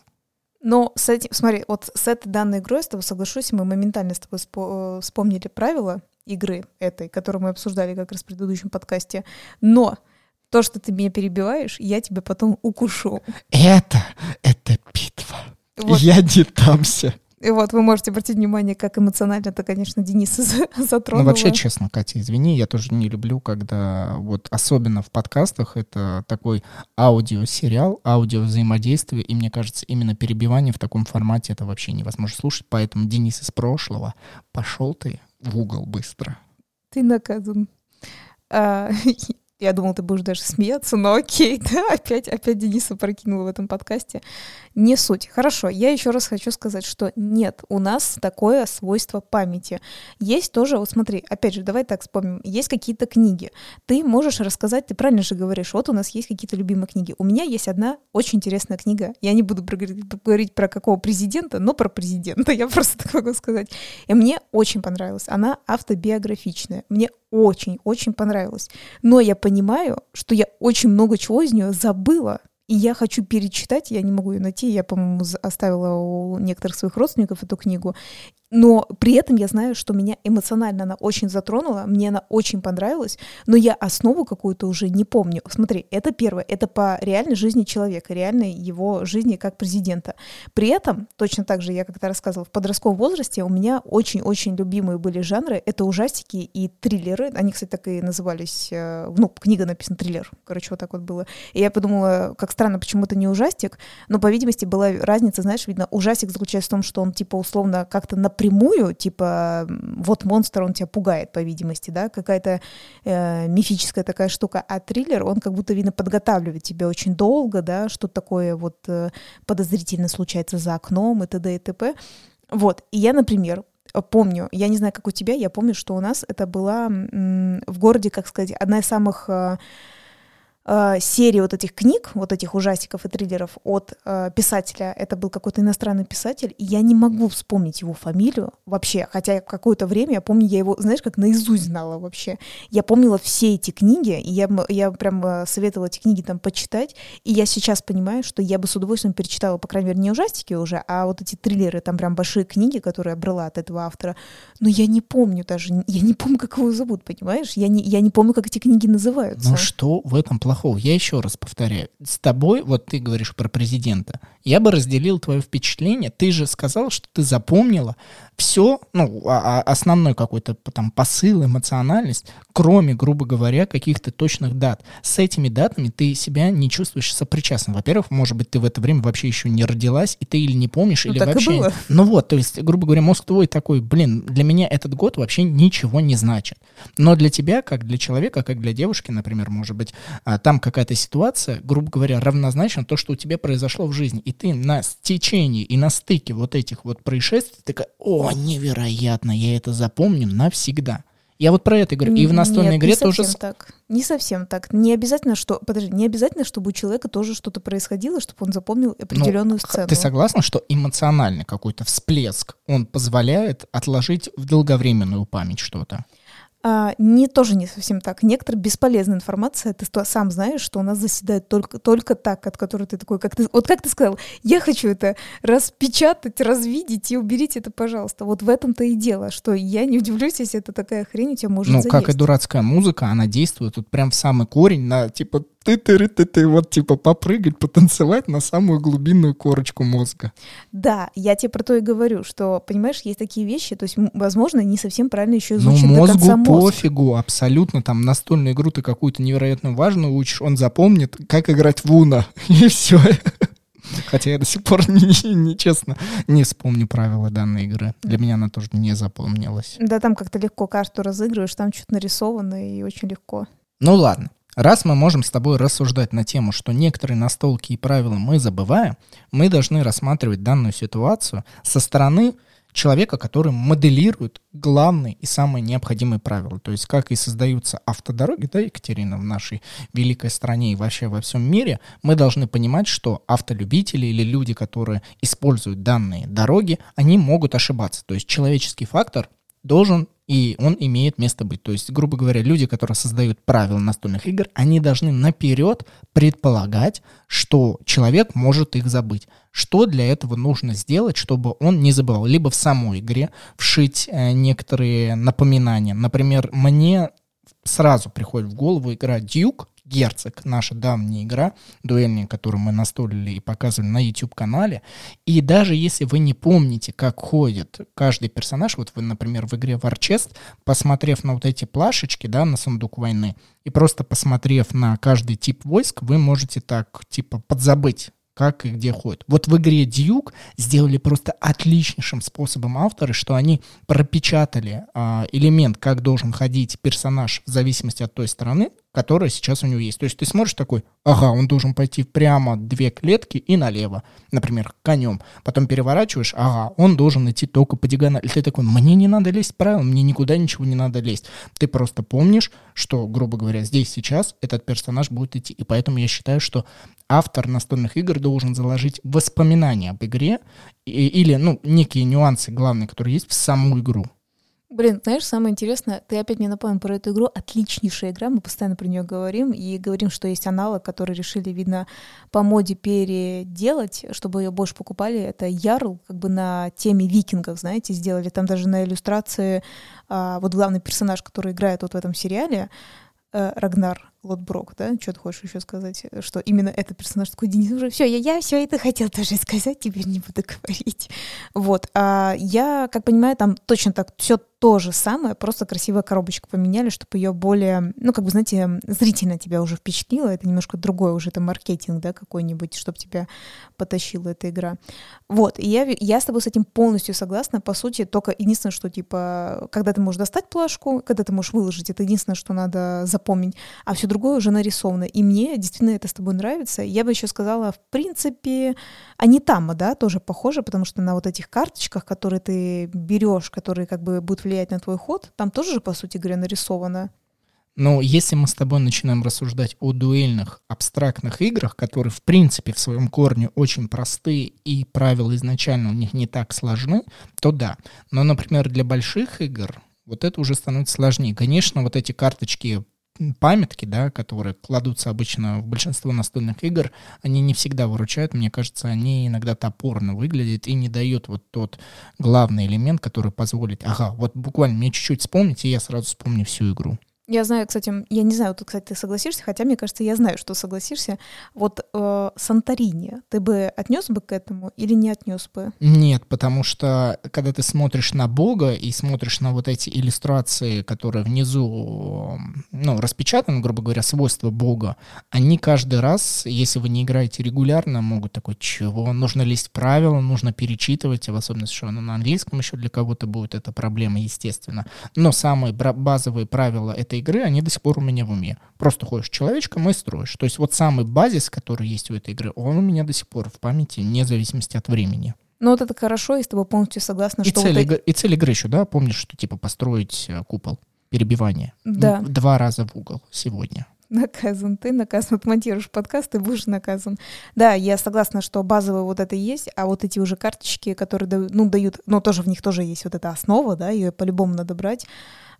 Но с этим, смотри, вот с этой данной игрой, с тобой соглашусь, мы моментально с тобой спо- э, вспомнили правила игры этой, которую мы обсуждали как раз в предыдущем подкасте. Но то, что ты меня перебиваешь, я тебя потом укушу. Это, это битва. Вот. Я не дамся. И вот вы можете обратить внимание, как эмоционально это, конечно, Дениса затронуло. Ну, вообще, честно, Катя, извини, я тоже не люблю, когда вот особенно в подкастах это такой аудиосериал, аудиовзаимодействие, и мне кажется, именно перебивание в таком формате это вообще невозможно слушать, поэтому Денис из прошлого, пошел ты в угол быстро. Ты наказан. А, я думал, ты будешь даже смеяться, но окей, да, опять, опять Дениса прокинула в этом подкасте. Не суть. Хорошо, я еще раз хочу сказать, что нет, у нас такое свойство памяти. Есть тоже, вот смотри, опять же, давай так вспомним, есть какие-то книги. Ты можешь рассказать, ты правильно же говоришь, вот у нас есть какие-то любимые книги. У меня есть одна очень интересная книга. Я не буду говорить про какого президента, но про президента, я просто так могу сказать. И мне очень понравилась. Она автобиографичная. Мне очень-очень понравилась. Но я понимаю, что я очень много чего из нее забыла. И я хочу перечитать, я не могу ее найти, я, по-моему, оставила у некоторых своих родственников эту книгу но при этом я знаю, что меня эмоционально она очень затронула, мне она очень понравилась, но я основу какую-то уже не помню. Смотри, это первое, это по реальной жизни человека, реальной его жизни как президента. При этом, точно так же, я как-то рассказывала, в подростковом возрасте у меня очень-очень любимые были жанры, это ужастики и триллеры, они, кстати, так и назывались, э, ну, книга написана триллер, короче, вот так вот было. И я подумала, как странно, почему это не ужастик, но, по видимости, была разница, знаешь, видно, ужастик заключается в том, что он, типа, условно, как-то напрямую типа, вот монстр, он тебя пугает, по видимости, да, какая-то э, мифическая такая штука, а триллер, он как будто, видно, подготавливает тебя очень долго, да, что такое вот э, подозрительно случается за окном и т.д. и т.п. Вот, и я, например, помню, я не знаю, как у тебя, я помню, что у нас это была в городе, как сказать, одна из самых... Э, серии вот этих книг, вот этих ужастиков и триллеров от э, писателя. Это был какой-то иностранный писатель, и я не могу вспомнить его фамилию вообще, хотя какое-то время, я помню, я его, знаешь, как наизусть знала вообще. Я помнила все эти книги, и я, я прям э, советовала эти книги там почитать, и я сейчас понимаю, что я бы с удовольствием перечитала, по крайней мере, не ужастики уже, а вот эти триллеры, там прям большие книги, которые я брала от этого автора, но я не помню даже, я не помню, как его зовут, понимаешь? Я не, я не помню, как эти книги называются. Ну что в этом плохого? Плохого. Я еще раз повторяю. С тобой, вот ты говоришь про президента, я бы разделил твое впечатление. Ты же сказал, что ты запомнила все, ну, а, а основной какой-то там посыл, эмоциональность, кроме, грубо говоря, каких-то точных дат. С этими датами ты себя не чувствуешь сопричастным. Во-первых, может быть, ты в это время вообще еще не родилась, и ты или не помнишь, ну, или вообще... Ну вот, то есть, грубо говоря, мозг твой такой, блин, для меня этот год вообще ничего не значит. Но для тебя, как для человека, как для девушки, например, может быть, а, там какая-то ситуация, грубо говоря, равнозначна то, что у тебя произошло в жизни, и ты на течении и на стыке вот этих вот происшествий такая, о, невероятно, я это запомню навсегда. Я вот про это говорю. И в настольной Нет, игре не тоже... совсем так. Не совсем так. Не обязательно, что... Подожди, не обязательно, чтобы у человека тоже что-то происходило, чтобы он запомнил определенную ну, сцену. Ты согласна, что эмоциональный какой-то всплеск, он позволяет отложить в долговременную память что-то? А, не тоже не совсем так. Некоторая бесполезная информация, ты сам знаешь, что у нас заседает только, только так, от которой ты такой, как ты, вот как ты сказал, я хочу это распечатать, развидеть и уберите это, пожалуйста. Вот в этом-то и дело, что я не удивлюсь, если это такая хрень у тебя может Ну, заесть. как и дурацкая музыка, она действует тут прям в самый корень, на типа ты ты ты ты вот типа попрыгать, потанцевать на самую глубинную корочку мозга. Да, я тебе про то и говорю, что, понимаешь, есть такие вещи, то есть, возможно, не совсем правильно еще изучен ну, мозгу до конца мозг. пофигу, абсолютно, там, настольную игру ты какую-то невероятно важную учишь, он запомнит, как играть в Уна, и все. Хотя я до сих пор, нечестно, не вспомню правила данной игры. Для меня она тоже не запомнилась. Да, там как-то легко карту разыгрываешь, там что-то нарисовано и очень легко. Ну ладно. Раз мы можем с тобой рассуждать на тему, что некоторые настолки и правила мы забываем, мы должны рассматривать данную ситуацию со стороны человека, который моделирует главные и самые необходимые правила. То есть как и создаются автодороги, да, Екатерина, в нашей великой стране и вообще во всем мире, мы должны понимать, что автолюбители или люди, которые используют данные дороги, они могут ошибаться. То есть человеческий фактор должен и он имеет место быть. То есть, грубо говоря, люди, которые создают правила настольных игр, они должны наперед предполагать, что человек может их забыть. Что для этого нужно сделать, чтобы он не забывал? Либо в самой игре вшить э, некоторые напоминания. Например, мне сразу приходит в голову игра Duke, Герцог, наша давняя игра, дуэльная, которую мы настолили и показывали на YouTube-канале. И даже если вы не помните, как ходит каждый персонаж, вот вы, например, в игре War Chest, посмотрев на вот эти плашечки, да, на сундук войны, и просто посмотрев на каждый тип войск, вы можете так, типа, подзабыть как и где ходит. Вот в игре Duke сделали просто отличнейшим способом авторы, что они пропечатали а, элемент, как должен ходить персонаж в зависимости от той стороны, которая сейчас у него есть. То есть ты смотришь такой, ага, он должен пойти прямо две клетки и налево, например, конем. Потом переворачиваешь, ага, он должен идти только по диагонали. Ты такой, мне не надо лезть правило, мне никуда ничего не надо лезть. Ты просто помнишь, что, грубо говоря, здесь сейчас этот персонаж будет идти. И поэтому я считаю, что автор настольных игр должен заложить воспоминания об игре или, ну, некие нюансы главные, которые есть в саму игру. Блин, знаешь, самое интересное, ты опять мне напомнил про эту игру. Отличнейшая игра, мы постоянно про нее говорим и говорим, что есть аналог, который решили, видно, по моде переделать, чтобы ее больше покупали. Это Ярл, как бы на теме викингов, знаете, сделали. Там даже на иллюстрации а, вот главный персонаж, который играет вот в этом сериале, э, Рагнар Лотброк, да? Что ты хочешь еще сказать? Что именно этот персонаж такой, Денис, уже все, я, я все это хотел тоже сказать, теперь не буду говорить. Вот. А я, как понимаю, там точно так все то же самое, просто красивая коробочка поменяли, чтобы ее более, ну, как бы, знаете, зрительно тебя уже впечатлило. Это немножко другой уже, это маркетинг, да, какой-нибудь, чтобы тебя потащила эта игра. Вот, и я, я с тобой с этим полностью согласна. По сути, только единственное, что, типа, когда ты можешь достать плашку, когда ты можешь выложить, это единственное, что надо запомнить. А все другое уже нарисовано. И мне действительно это с тобой нравится. Я бы еще сказала, в принципе, Анитама, да, тоже похоже, потому что на вот этих карточках, которые ты берешь, которые как бы будут влиять на твой ход, там тоже же, по сути говоря, нарисовано. Но если мы с тобой начинаем рассуждать о дуэльных абстрактных играх, которые в принципе в своем корне очень простые и правила изначально у них не так сложны, то да. Но, например, для больших игр вот это уже становится сложнее. Конечно, вот эти карточки памятки, да, которые кладутся обычно в большинство настольных игр, они не всегда выручают. Мне кажется, они иногда топорно выглядят и не дают вот тот главный элемент, который позволит, ага, вот буквально мне чуть-чуть вспомнить, и я сразу вспомню всю игру. Я знаю, кстати, я не знаю, тут, кстати, ты согласишься, хотя мне кажется, я знаю, что согласишься. Вот э, Санторини, ты бы отнес бы к этому или не отнес бы? Нет, потому что когда ты смотришь на Бога и смотришь на вот эти иллюстрации, которые внизу, ну, распечатаны, грубо говоря, свойства Бога, они каждый раз, если вы не играете регулярно, могут такой, чего, нужно лезть правила, нужно перечитывать, в особенности, что оно на английском еще для кого-то будет эта проблема, естественно. Но самые базовые правила — это этой игры, они до сих пор у меня в уме. Просто ходишь человечком и строишь. То есть вот самый базис, который есть у этой игры, он у меня до сих пор в памяти, вне зависимости от времени. Ну вот это хорошо, я с тобой полностью согласна. И, что цель, вот игры, и цель игры еще, да? Помнишь, что типа построить э, купол? Перебивание. Да. Два раза в угол сегодня. Наказан ты, наказан. Вот монтируешь подкаст, ты будешь наказан. Да, я согласна, что базовые вот это есть, а вот эти уже карточки, которые дают, ну, дают, ну, тоже в них тоже есть вот эта основа, да, ее по-любому надо брать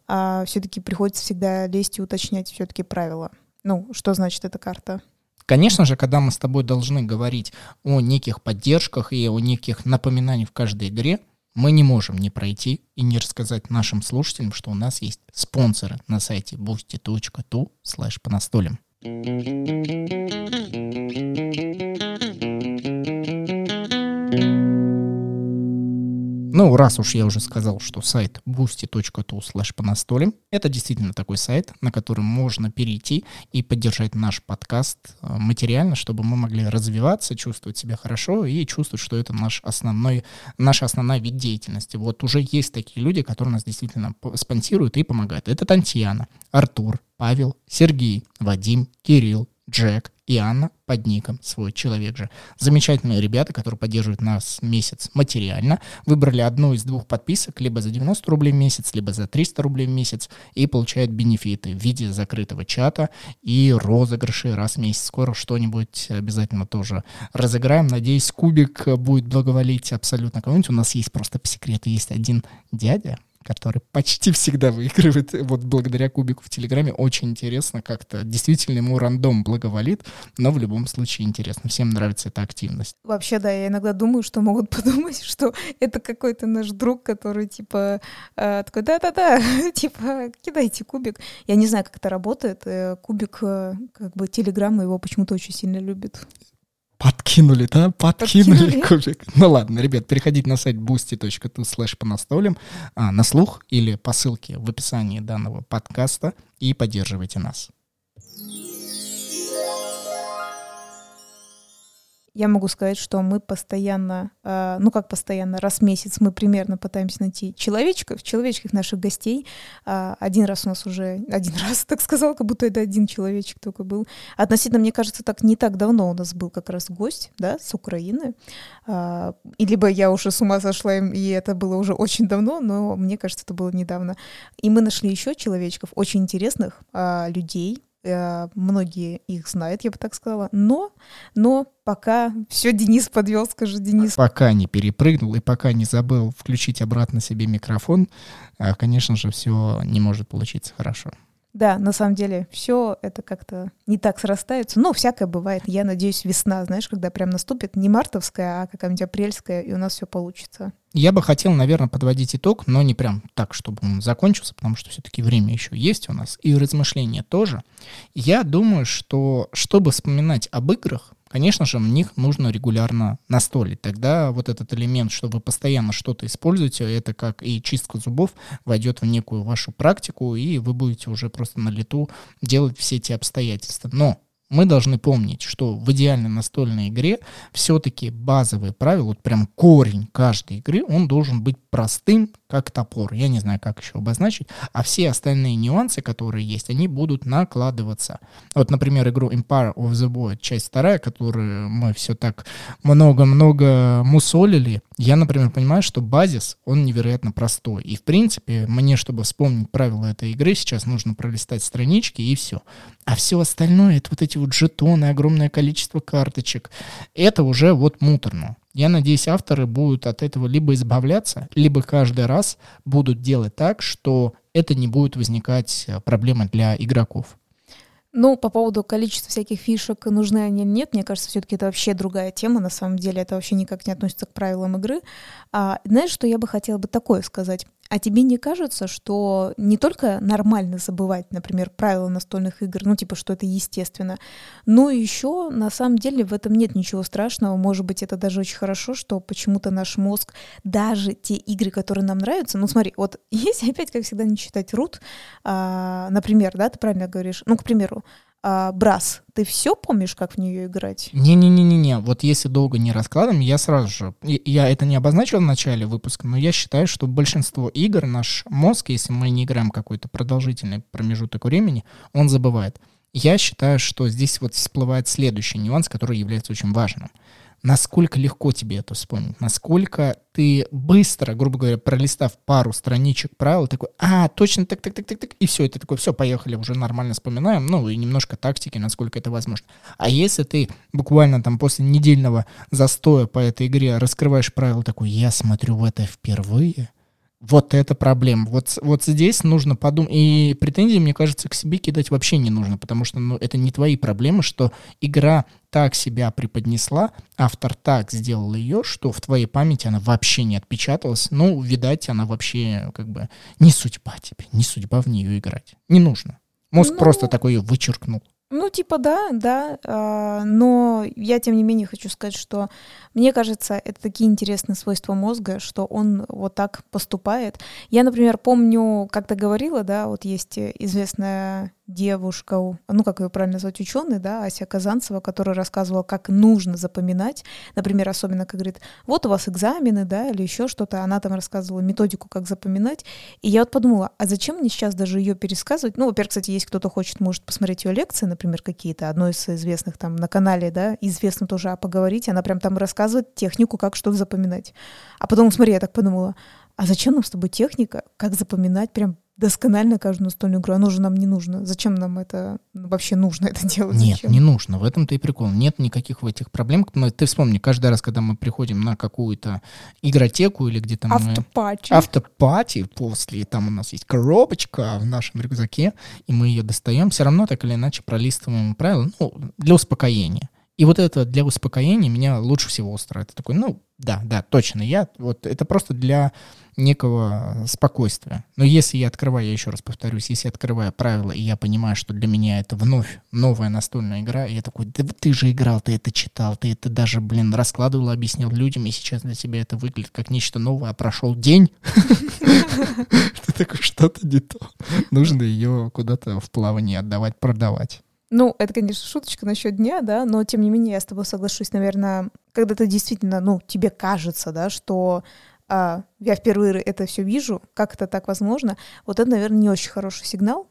а все-таки приходится всегда лезть и уточнять все-таки правила. Ну, что значит эта карта? Конечно же, когда мы с тобой должны говорить о неких поддержках и о неких напоминаниях в каждой игре, мы не можем не пройти и не рассказать нашим слушателям, что у нас есть спонсоры на сайте boosty.tu slash по настолям. Ну раз уж я уже сказал, что сайт boosty.tu slash по настолям, это действительно такой сайт, на который можно перейти и поддержать наш подкаст э, материально, чтобы мы могли развиваться, чувствовать себя хорошо и чувствовать, что это наш основной, наша основная вид деятельности. Вот уже есть такие люди, которые нас действительно спонсируют и помогают. Это Татьяна, Артур, Павел, Сергей, Вадим, Кирилл, Джек и Анна под ником «Свой человек же». Замечательные ребята, которые поддерживают нас месяц материально. Выбрали одну из двух подписок, либо за 90 рублей в месяц, либо за 300 рублей в месяц, и получают бенефиты в виде закрытого чата и розыгрыши раз в месяц. Скоро что-нибудь обязательно тоже разыграем. Надеюсь, кубик будет благоволить абсолютно кому-нибудь. У нас есть просто по секрету, есть один дядя, который почти всегда выигрывает вот благодаря кубику в Телеграме. Очень интересно как-то. Действительно, ему рандом благоволит, но в любом случае интересно. Всем нравится эта активность. Вообще, да, я иногда думаю, что могут подумать, что это какой-то наш друг, который типа э, такой, да-да-да, типа кидайте кубик. Я не знаю, как это работает. Э, кубик, э, как бы Телеграм его почему-то очень сильно любит. Подкинули, да? Подкинули, кубик. Ну ладно, ребят, переходите на сайт boosty.tu slash по настолям а, на слух или по ссылке в описании данного подкаста и поддерживайте нас. Я могу сказать, что мы постоянно, э, ну как постоянно, раз в месяц мы примерно пытаемся найти человечков, человечков наших гостей. Э, один раз у нас уже, один раз, так сказал, как будто это один человечек только был. Относительно, мне кажется, так не так давно у нас был как раз гость, да, с Украины. Э, и либо я уже с ума сошла, и это было уже очень давно, но мне кажется, это было недавно. И мы нашли еще человечков, очень интересных э, людей, многие их знают, я бы так сказала. Но, но пока все Денис подвел, скажи, Денис. Пока не перепрыгнул и пока не забыл включить обратно себе микрофон, э, конечно же, все не может получиться хорошо. Да, на самом деле все это как-то не так срастается. Но всякое бывает. Я надеюсь, весна, знаешь, когда прям наступит не мартовская, а какая-нибудь апрельская, и у нас все получится. Я бы хотел, наверное, подводить итог, но не прям так, чтобы он закончился, потому что все-таки время еще есть у нас, и размышления тоже. Я думаю, что чтобы вспоминать об играх, конечно же, в них нужно регулярно настолить. Тогда вот этот элемент, что вы постоянно что-то используете, это как и чистка зубов, войдет в некую вашу практику, и вы будете уже просто на лету делать все эти обстоятельства. Но мы должны помнить, что в идеальной настольной игре все-таки базовые правила, вот прям корень каждой игры, он должен быть простым, как топор. Я не знаю, как еще обозначить. А все остальные нюансы, которые есть, они будут накладываться. Вот, например, игру Empire of the Void, часть вторая, которую мы все так много-много мусолили, я, например, понимаю, что базис, он невероятно простой. И, в принципе, мне, чтобы вспомнить правила этой игры, сейчас нужно пролистать странички и все. А все остальное, это вот эти вот жетоны, огромное количество карточек, это уже вот муторно. Я надеюсь, авторы будут от этого либо избавляться, либо каждый раз будут делать так, что это не будет возникать э, проблемой для игроков. Ну, по поводу количества всяких фишек, нужны они или нет, мне кажется, все-таки это вообще другая тема, на самом деле, это вообще никак не относится к правилам игры. А, знаешь, что я бы хотела бы такое сказать? А тебе не кажется, что не только нормально забывать, например, правила настольных игр, ну типа, что это естественно, но еще на самом деле в этом нет ничего страшного. Может быть, это даже очень хорошо, что почему-то наш мозг, даже те игры, которые нам нравятся, ну смотри, вот если опять, как всегда, не читать рут, а, например, да, ты правильно говоришь, ну, к примеру, а, Брас, ты все помнишь, как в нее играть? Не-не-не-не-не. Вот если долго не раскладываем, я сразу же... Я это не обозначил в начале выпуска, но я считаю, что большинство игр наш мозг, если мы не играем какой-то продолжительный промежуток времени, он забывает. Я считаю, что здесь вот всплывает следующий нюанс, который является очень важным — насколько легко тебе это вспомнить, насколько ты быстро, грубо говоря, пролистав пару страничек правил, такой, а, точно так, так, так, так, так, и все, это такой, все, поехали, уже нормально вспоминаем, ну, и немножко тактики, насколько это возможно. А если ты буквально там после недельного застоя по этой игре раскрываешь правила, такой, я смотрю в это впервые, вот это проблема. Вот, вот здесь нужно подумать. И претензии, мне кажется, к себе кидать вообще не нужно, потому что ну, это не твои проблемы, что игра так себя преподнесла, автор так сделал ее, что в твоей памяти она вообще не отпечаталась. Ну, видать, она вообще как бы не судьба тебе, не судьба в нее играть. Не нужно. Мозг ну, просто такой ее вычеркнул. Ну, типа, да, да, э, но я, тем не менее, хочу сказать, что мне кажется, это такие интересные свойства мозга, что он вот так поступает. Я, например, помню, как ты говорила, да, вот есть известная девушка, ну, как ее правильно назвать, ученый, да, Ася Казанцева, которая рассказывала, как нужно запоминать, например, особенно, как говорит, вот у вас экзамены, да, или еще что-то, она там рассказывала методику, как запоминать, и я вот подумала, а зачем мне сейчас даже ее пересказывать? Ну, во-первых, кстати, есть кто-то хочет, может посмотреть ее лекции, например, какие-то, одной из известных там на канале, да, известно тоже, а поговорить, она прям там рассказывает технику, как что запоминать. А потом, смотри, я так подумала, а зачем нам с тобой техника, как запоминать прям досконально каждую настольную игру. Оно же нам не нужно. Зачем нам это вообще нужно это делать? Нет, Зачем? не нужно. В этом-то и прикол. Нет никаких в этих проблем. Ты вспомни, каждый раз, когда мы приходим на какую-то игротеку или где-то мы... Автопати. Автопати после, там у нас есть коробочка в нашем рюкзаке, и мы ее достаем, все равно так или иначе пролистываем правила, ну, для успокоения. И вот это для успокоения меня лучше всего устраивает. такой, ну, да, да, точно, я, вот это просто для некого спокойствия. Но если я открываю, я еще раз повторюсь, если я открываю правила, и я понимаю, что для меня это вновь новая настольная игра, я такой, да ты же играл, ты это читал, ты это даже, блин, раскладывал, объяснил людям, и сейчас для тебя это выглядит как нечто новое, а прошел день. Ты такой, что-то не то. Нужно ее куда-то в плавание отдавать, продавать. Ну, это, конечно, шуточка насчет дня, да, но тем не менее я с тобой соглашусь, наверное, когда ты действительно, ну, тебе кажется, да, что а, я впервые это все вижу, как это так возможно, вот это, наверное, не очень хороший сигнал.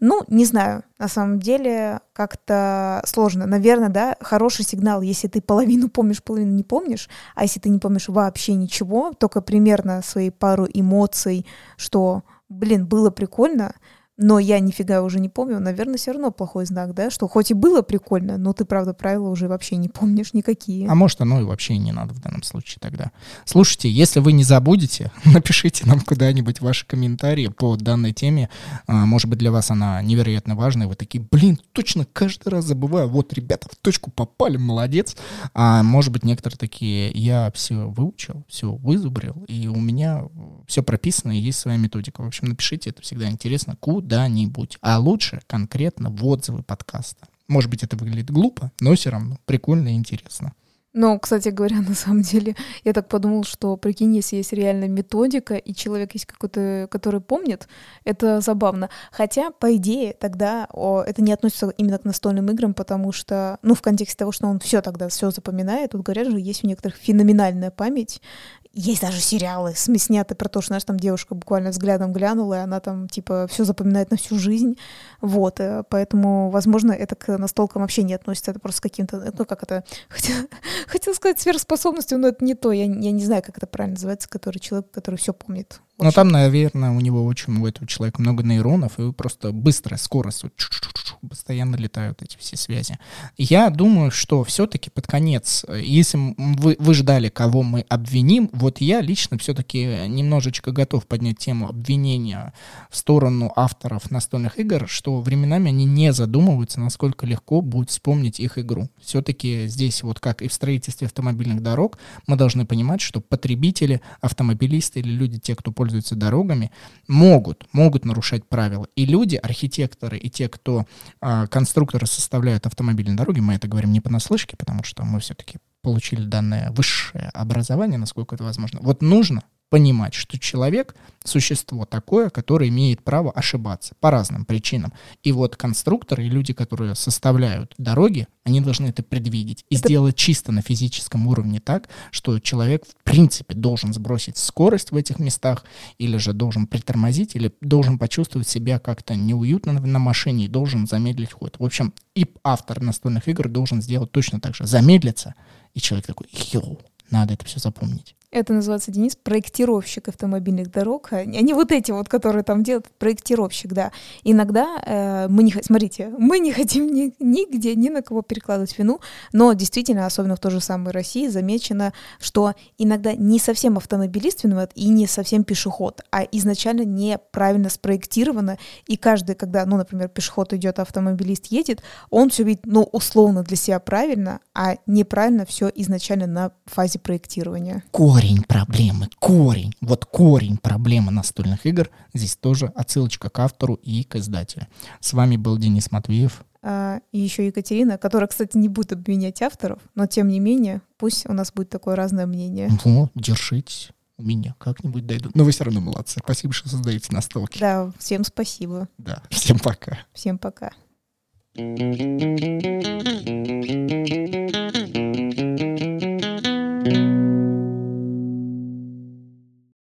Ну, не знаю, на самом деле как-то сложно. Наверное, да, хороший сигнал, если ты половину помнишь, половину не помнишь, а если ты не помнишь вообще ничего, только примерно свои пару эмоций, что, блин, было прикольно, но я нифига уже не помню, наверное, все равно плохой знак, да, что хоть и было прикольно, но ты, правда, правила уже вообще не помнишь никакие. А может, оно и вообще не надо в данном случае тогда. Слушайте, если вы не забудете, напишите нам куда-нибудь ваши комментарии по данной теме. А, может быть, для вас она невероятно важная. Вы такие, блин, точно каждый раз забываю. Вот, ребята, в точку попали, молодец. А может быть, некоторые такие, я все выучил, все вызубрил, и у меня все прописано, и есть своя методика. В общем, напишите, это всегда интересно. Куда куда-нибудь, а лучше конкретно в отзывы подкаста. Может быть, это выглядит глупо, но все равно прикольно и интересно. Но, кстати говоря, на самом деле, я так подумал, что, прикинь, если есть реальная методика, и человек есть какой-то, который помнит, это забавно. Хотя, по идее, тогда о, это не относится именно к настольным играм, потому что, ну, в контексте того, что он все тогда все запоминает, тут говорят же, есть у некоторых феноменальная память, есть даже сериалы, сняты про то, что, знаешь, там девушка буквально взглядом глянула, и она там, типа, все запоминает на всю жизнь. Вот, э, поэтому, возможно, это к настолкам вообще не относится, это просто каким-то, ну, как это, хотел, хотел сказать сверхспособностью, но это не то, я, я не знаю, как это правильно называется, который человек, который все помнит. Ну, там, наверное, у него очень, у этого человека много нейронов, и просто быстрая скорость, вот, постоянно летают эти все связи. Я думаю, что все-таки под конец, если вы, вы ждали, кого мы обвиним, вот я лично все-таки немножечко готов поднять тему обвинения в сторону авторов настольных игр, что временами они не задумываются, насколько легко будет вспомнить их игру. Все-таки здесь, вот как и в строительстве автомобильных дорог, мы должны понимать, что потребители, автомобилисты или люди, те, кто пользуются пользуются дорогами, могут, могут нарушать правила. И люди, архитекторы и те, кто э, конструкторы составляют автомобильные дороги, мы это говорим не понаслышке, потому что мы все-таки получили данное высшее образование, насколько это возможно. Вот нужно понимать, что человек — существо такое, которое имеет право ошибаться по разным причинам. И вот конструкторы и люди, которые составляют дороги, они должны это предвидеть и это... сделать чисто на физическом уровне так, что человек в принципе должен сбросить скорость в этих местах, или же должен притормозить, или должен почувствовать себя как-то неуютно на машине и должен замедлить ход. В общем, и автор настольных игр должен сделать точно так же. Замедлиться, и человек такой, йоу, надо это все запомнить. Это называется, Денис, проектировщик автомобильных дорог. Они вот эти вот, которые там делают, проектировщик, да. Иногда э, мы не, смотрите, мы не хотим ни, нигде, ни на кого перекладывать вину, но действительно, особенно в той же самой России, замечено, что иногда не совсем автомобилист виноват и не совсем пешеход, а изначально неправильно спроектировано, и каждый, когда, ну, например, пешеход идет, а автомобилист едет, он все видит, ну, условно для себя правильно, а неправильно все изначально на фазе проектирования. Корень корень проблемы, корень, вот корень проблемы настольных игр. Здесь тоже отсылочка к автору и к издателю. С вами был Денис Матвеев. а, и еще Екатерина, которая, кстати, не будет обвинять авторов, но тем не менее, пусть у нас будет такое разное мнение. Ну, держитесь. У меня как-нибудь дойдут. Но вы все равно молодцы. Спасибо, что создаете настолки. Да, всем спасибо. Да, всем пока. Всем пока.